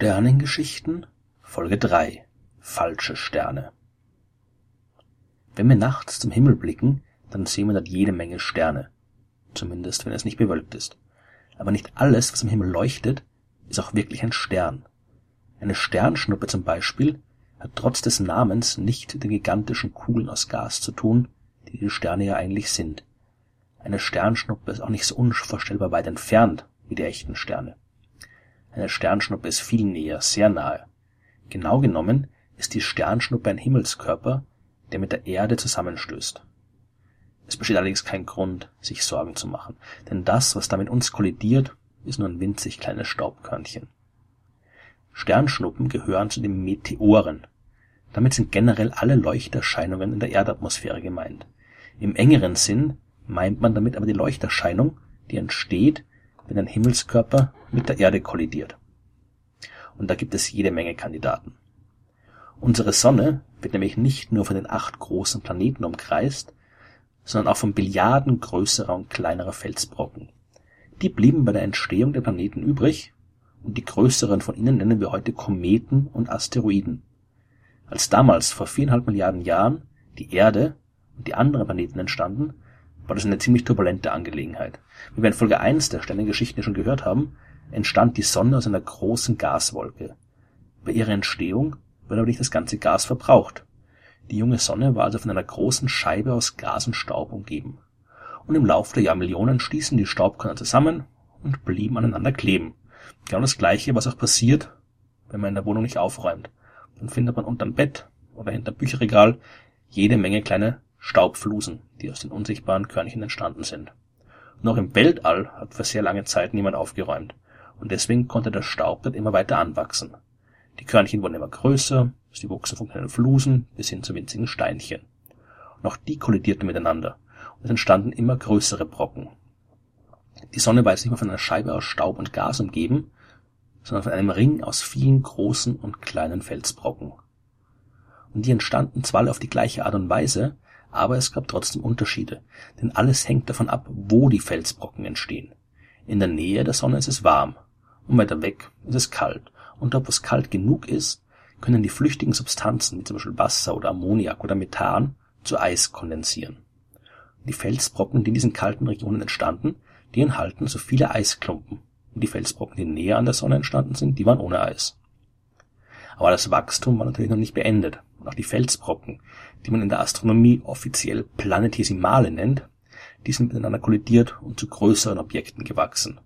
Sternengeschichten Folge 3 Falsche Sterne Wenn wir nachts zum Himmel blicken, dann sehen wir dort jede Menge Sterne. Zumindest wenn es nicht bewölkt ist. Aber nicht alles, was im Himmel leuchtet, ist auch wirklich ein Stern. Eine Sternschnuppe zum Beispiel hat trotz des Namens nicht mit den gigantischen Kugeln aus Gas zu tun, die die Sterne ja eigentlich sind. Eine Sternschnuppe ist auch nicht so unvorstellbar weit entfernt wie die echten Sterne. Eine Sternschnuppe ist viel näher, sehr nahe. Genau genommen ist die Sternschnuppe ein Himmelskörper, der mit der Erde zusammenstößt. Es besteht allerdings kein Grund, sich Sorgen zu machen, denn das, was da mit uns kollidiert, ist nur ein winzig kleines Staubkörnchen. Sternschnuppen gehören zu den Meteoren. Damit sind generell alle Leuchterscheinungen in der Erdatmosphäre gemeint. Im engeren Sinn meint man damit aber die Leuchterscheinung, die entsteht, wenn ein Himmelskörper mit der Erde kollidiert. Und da gibt es jede Menge Kandidaten. Unsere Sonne wird nämlich nicht nur von den acht großen Planeten umkreist, sondern auch von Billiarden größerer und kleinerer Felsbrocken. Die blieben bei der Entstehung der Planeten übrig, und die größeren von ihnen nennen wir heute Kometen und Asteroiden. Als damals vor viereinhalb Milliarden Jahren die Erde und die anderen Planeten entstanden, war das eine ziemlich turbulente Angelegenheit. Wie wir in Folge 1 der Sternengeschichten schon gehört haben, entstand die Sonne aus einer großen Gaswolke. Bei ihrer Entstehung wird aber nicht das ganze Gas verbraucht. Die junge Sonne war also von einer großen Scheibe aus Gas und Staub umgeben. Und im Laufe der Jahrmillionen stießen die Staubkörner zusammen und blieben aneinander kleben. Genau das gleiche, was auch passiert, wenn man in der Wohnung nicht aufräumt. Dann findet man unterm Bett oder hinterm Bücherregal jede Menge kleine Staubflusen, die aus den unsichtbaren Körnchen entstanden sind. Noch im Weltall hat für sehr lange Zeit niemand aufgeräumt, und deswegen konnte der Staub dort immer weiter anwachsen. Die Körnchen wurden immer größer, sie wuchsen von kleinen Flusen bis hin zu winzigen Steinchen. Und auch die kollidierten miteinander, und es entstanden immer größere Brocken. Die Sonne war jetzt nicht mehr von einer Scheibe aus Staub und Gas umgeben, sondern von einem Ring aus vielen großen und kleinen Felsbrocken. Und die entstanden zwar auf die gleiche Art und Weise, aber es gab trotzdem Unterschiede, denn alles hängt davon ab, wo die Felsbrocken entstehen. In der Nähe der Sonne ist es warm, und weiter weg ist es kalt, und dort, wo es kalt genug ist, können die flüchtigen Substanzen, wie zum Beispiel Wasser oder Ammoniak oder Methan, zu Eis kondensieren. Die Felsbrocken, die in diesen kalten Regionen entstanden, die enthalten so viele Eisklumpen, und die Felsbrocken, die näher an der Sonne entstanden sind, die waren ohne Eis. Aber das Wachstum war natürlich noch nicht beendet, und auch die Felsbrocken, die man in der Astronomie offiziell Planetesimale nennt, die sind miteinander kollidiert und zu größeren Objekten gewachsen.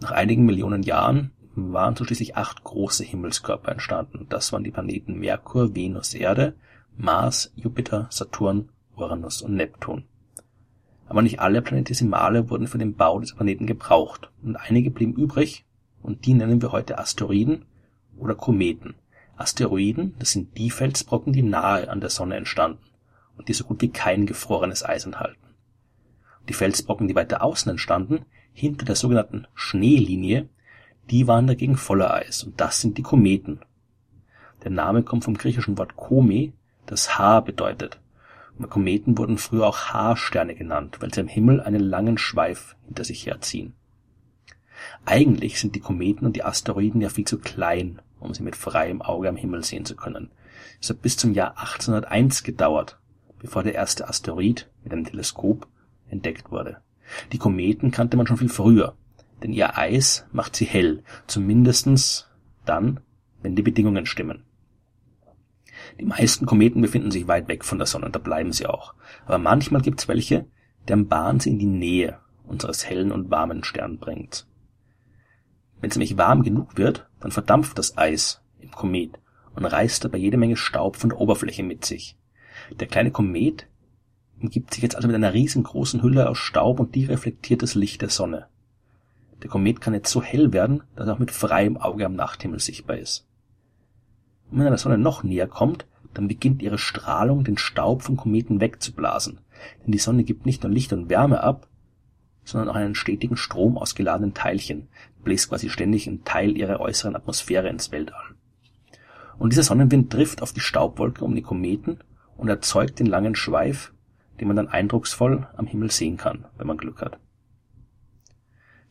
Nach einigen Millionen Jahren waren so schließlich acht große Himmelskörper entstanden. Das waren die Planeten Merkur, Venus, Erde, Mars, Jupiter, Saturn, Uranus und Neptun. Aber nicht alle Planetesimale wurden für den Bau dieser Planeten gebraucht und einige blieben übrig und die nennen wir heute Asteroiden oder Kometen. Asteroiden, das sind die Felsbrocken, die nahe an der Sonne entstanden und die so gut wie kein gefrorenes Eis enthalten. Die Felsbrocken, die weiter außen entstanden, hinter der sogenannten Schneelinie, die waren dagegen voller Eis und das sind die Kometen. Der Name kommt vom griechischen Wort Kome, das Haar bedeutet. Und Kometen wurden früher auch Haarsterne genannt, weil sie am Himmel einen langen Schweif hinter sich herziehen. Eigentlich sind die Kometen und die Asteroiden ja viel zu klein, um sie mit freiem Auge am Himmel sehen zu können. Es hat bis zum Jahr 1801 gedauert, bevor der erste Asteroid mit einem Teleskop entdeckt wurde. Die Kometen kannte man schon viel früher, denn ihr Eis macht sie hell, zumindestens dann, wenn die Bedingungen stimmen. Die meisten Kometen befinden sich weit weg von der Sonne, da bleiben sie auch. Aber manchmal gibt's welche, deren Bahn sie in die Nähe unseres hellen und warmen Sterns bringt. Wenn es nämlich warm genug wird, dann verdampft das Eis im Komet und reißt dabei jede Menge Staub von der Oberfläche mit sich. Der kleine Komet umgibt sich jetzt also mit einer riesengroßen Hülle aus Staub und die reflektiert das Licht der Sonne. Der Komet kann jetzt so hell werden, dass er auch mit freiem Auge am Nachthimmel sichtbar ist. Und wenn er der Sonne noch näher kommt, dann beginnt ihre Strahlung den Staub vom Kometen wegzublasen. Denn die Sonne gibt nicht nur Licht und Wärme ab, sondern auch einen stetigen Strom aus geladenen Teilchen, bläst quasi ständig einen Teil ihrer äußeren Atmosphäre ins Weltall. Und dieser Sonnenwind trifft auf die Staubwolke um die Kometen und erzeugt den langen Schweif, den man dann eindrucksvoll am Himmel sehen kann, wenn man Glück hat.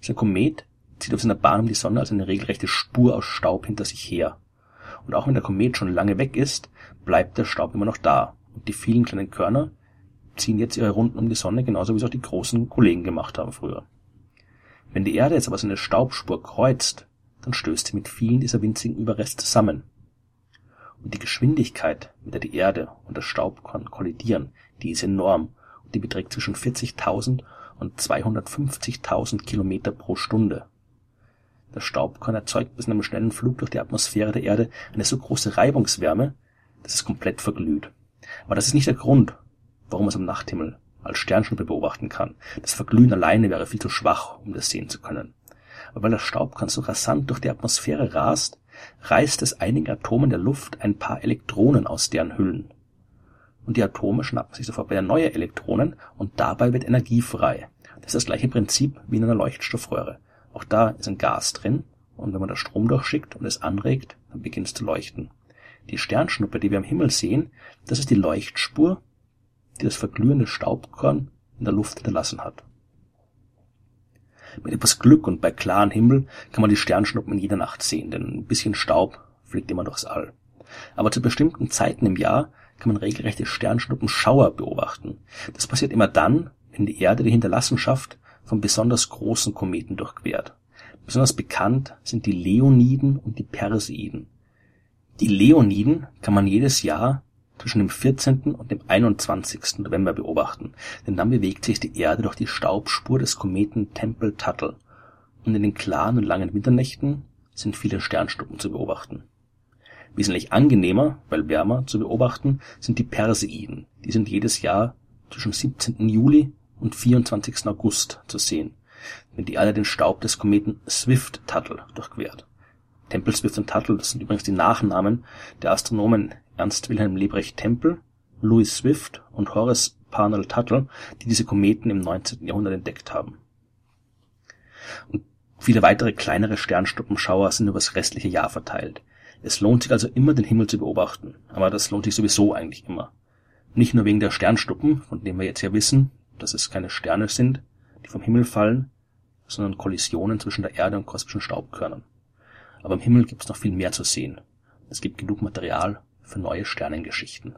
Dieser Komet zieht auf seiner Bahn um die Sonne also eine regelrechte Spur aus Staub hinter sich her. Und auch wenn der Komet schon lange weg ist, bleibt der Staub immer noch da. Und die vielen kleinen Körner ziehen jetzt ihre Runden um die Sonne, genauso wie es auch die großen Kollegen gemacht haben früher. Wenn die Erde jetzt aber so eine Staubspur kreuzt, dann stößt sie mit vielen dieser winzigen Überreste zusammen. Und die Geschwindigkeit, mit der die Erde und der Staubkorn kollidieren, die ist enorm und die beträgt zwischen 40.000 und 250.000 Kilometer pro Stunde. Der Staubkorn erzeugt bis in einem schnellen Flug durch die Atmosphäre der Erde eine so große Reibungswärme, dass es komplett verglüht. Aber das ist nicht der Grund, warum man es am Nachthimmel als Sternschnuppe beobachten kann. Das Verglühen alleine wäre viel zu schwach, um das sehen zu können. Weil der Staubkorn so rasant durch die Atmosphäre rast, reißt es einigen Atomen der Luft ein paar Elektronen aus deren Hüllen. Und die Atome schnappen sich sofort wieder neue Elektronen und dabei wird Energie frei. Das ist das gleiche Prinzip wie in einer Leuchtstoffröhre. Auch da ist ein Gas drin und wenn man da Strom durchschickt und es anregt, dann beginnt es zu leuchten. Die Sternschnuppe, die wir am Himmel sehen, das ist die Leuchtspur, die das verglühende Staubkorn in der Luft hinterlassen hat. Mit etwas Glück und bei klarem Himmel kann man die Sternschnuppen in jeder Nacht sehen, denn ein bisschen Staub fliegt immer durchs All. Aber zu bestimmten Zeiten im Jahr kann man regelrechte Sternschnuppenschauer beobachten. Das passiert immer dann, wenn die Erde die Hinterlassenschaft von besonders großen Kometen durchquert. Besonders bekannt sind die Leoniden und die Perseiden. Die Leoniden kann man jedes Jahr zwischen dem 14. und dem 21. November beobachten, denn dann bewegt sich die Erde durch die Staubspur des Kometen Tempel-Tuttle, und in den klaren und langen Winternächten sind viele Sternschnuppen zu beobachten. Wesentlich angenehmer, weil wärmer, zu beobachten sind die Perseiden. Die sind jedes Jahr zwischen 17. Juli und 24. August zu sehen, wenn die Erde den Staub des Kometen Swift-Tuttle durchquert. Tempel Swift und Tuttle, das sind übrigens die Nachnamen der Astronomen Ernst Wilhelm Lebrecht Tempel, Louis Swift und Horace Parnell Tuttle, die diese Kometen im 19. Jahrhundert entdeckt haben. Und viele weitere kleinere Sternschnuppenschauer sind über das restliche Jahr verteilt. Es lohnt sich also immer, den Himmel zu beobachten. Aber das lohnt sich sowieso eigentlich immer. Nicht nur wegen der Sternschnuppen, von denen wir jetzt ja wissen, dass es keine Sterne sind, die vom Himmel fallen, sondern Kollisionen zwischen der Erde und kosmischen Staubkörnern. Aber im Himmel gibt es noch viel mehr zu sehen. Es gibt genug Material für neue Sternengeschichten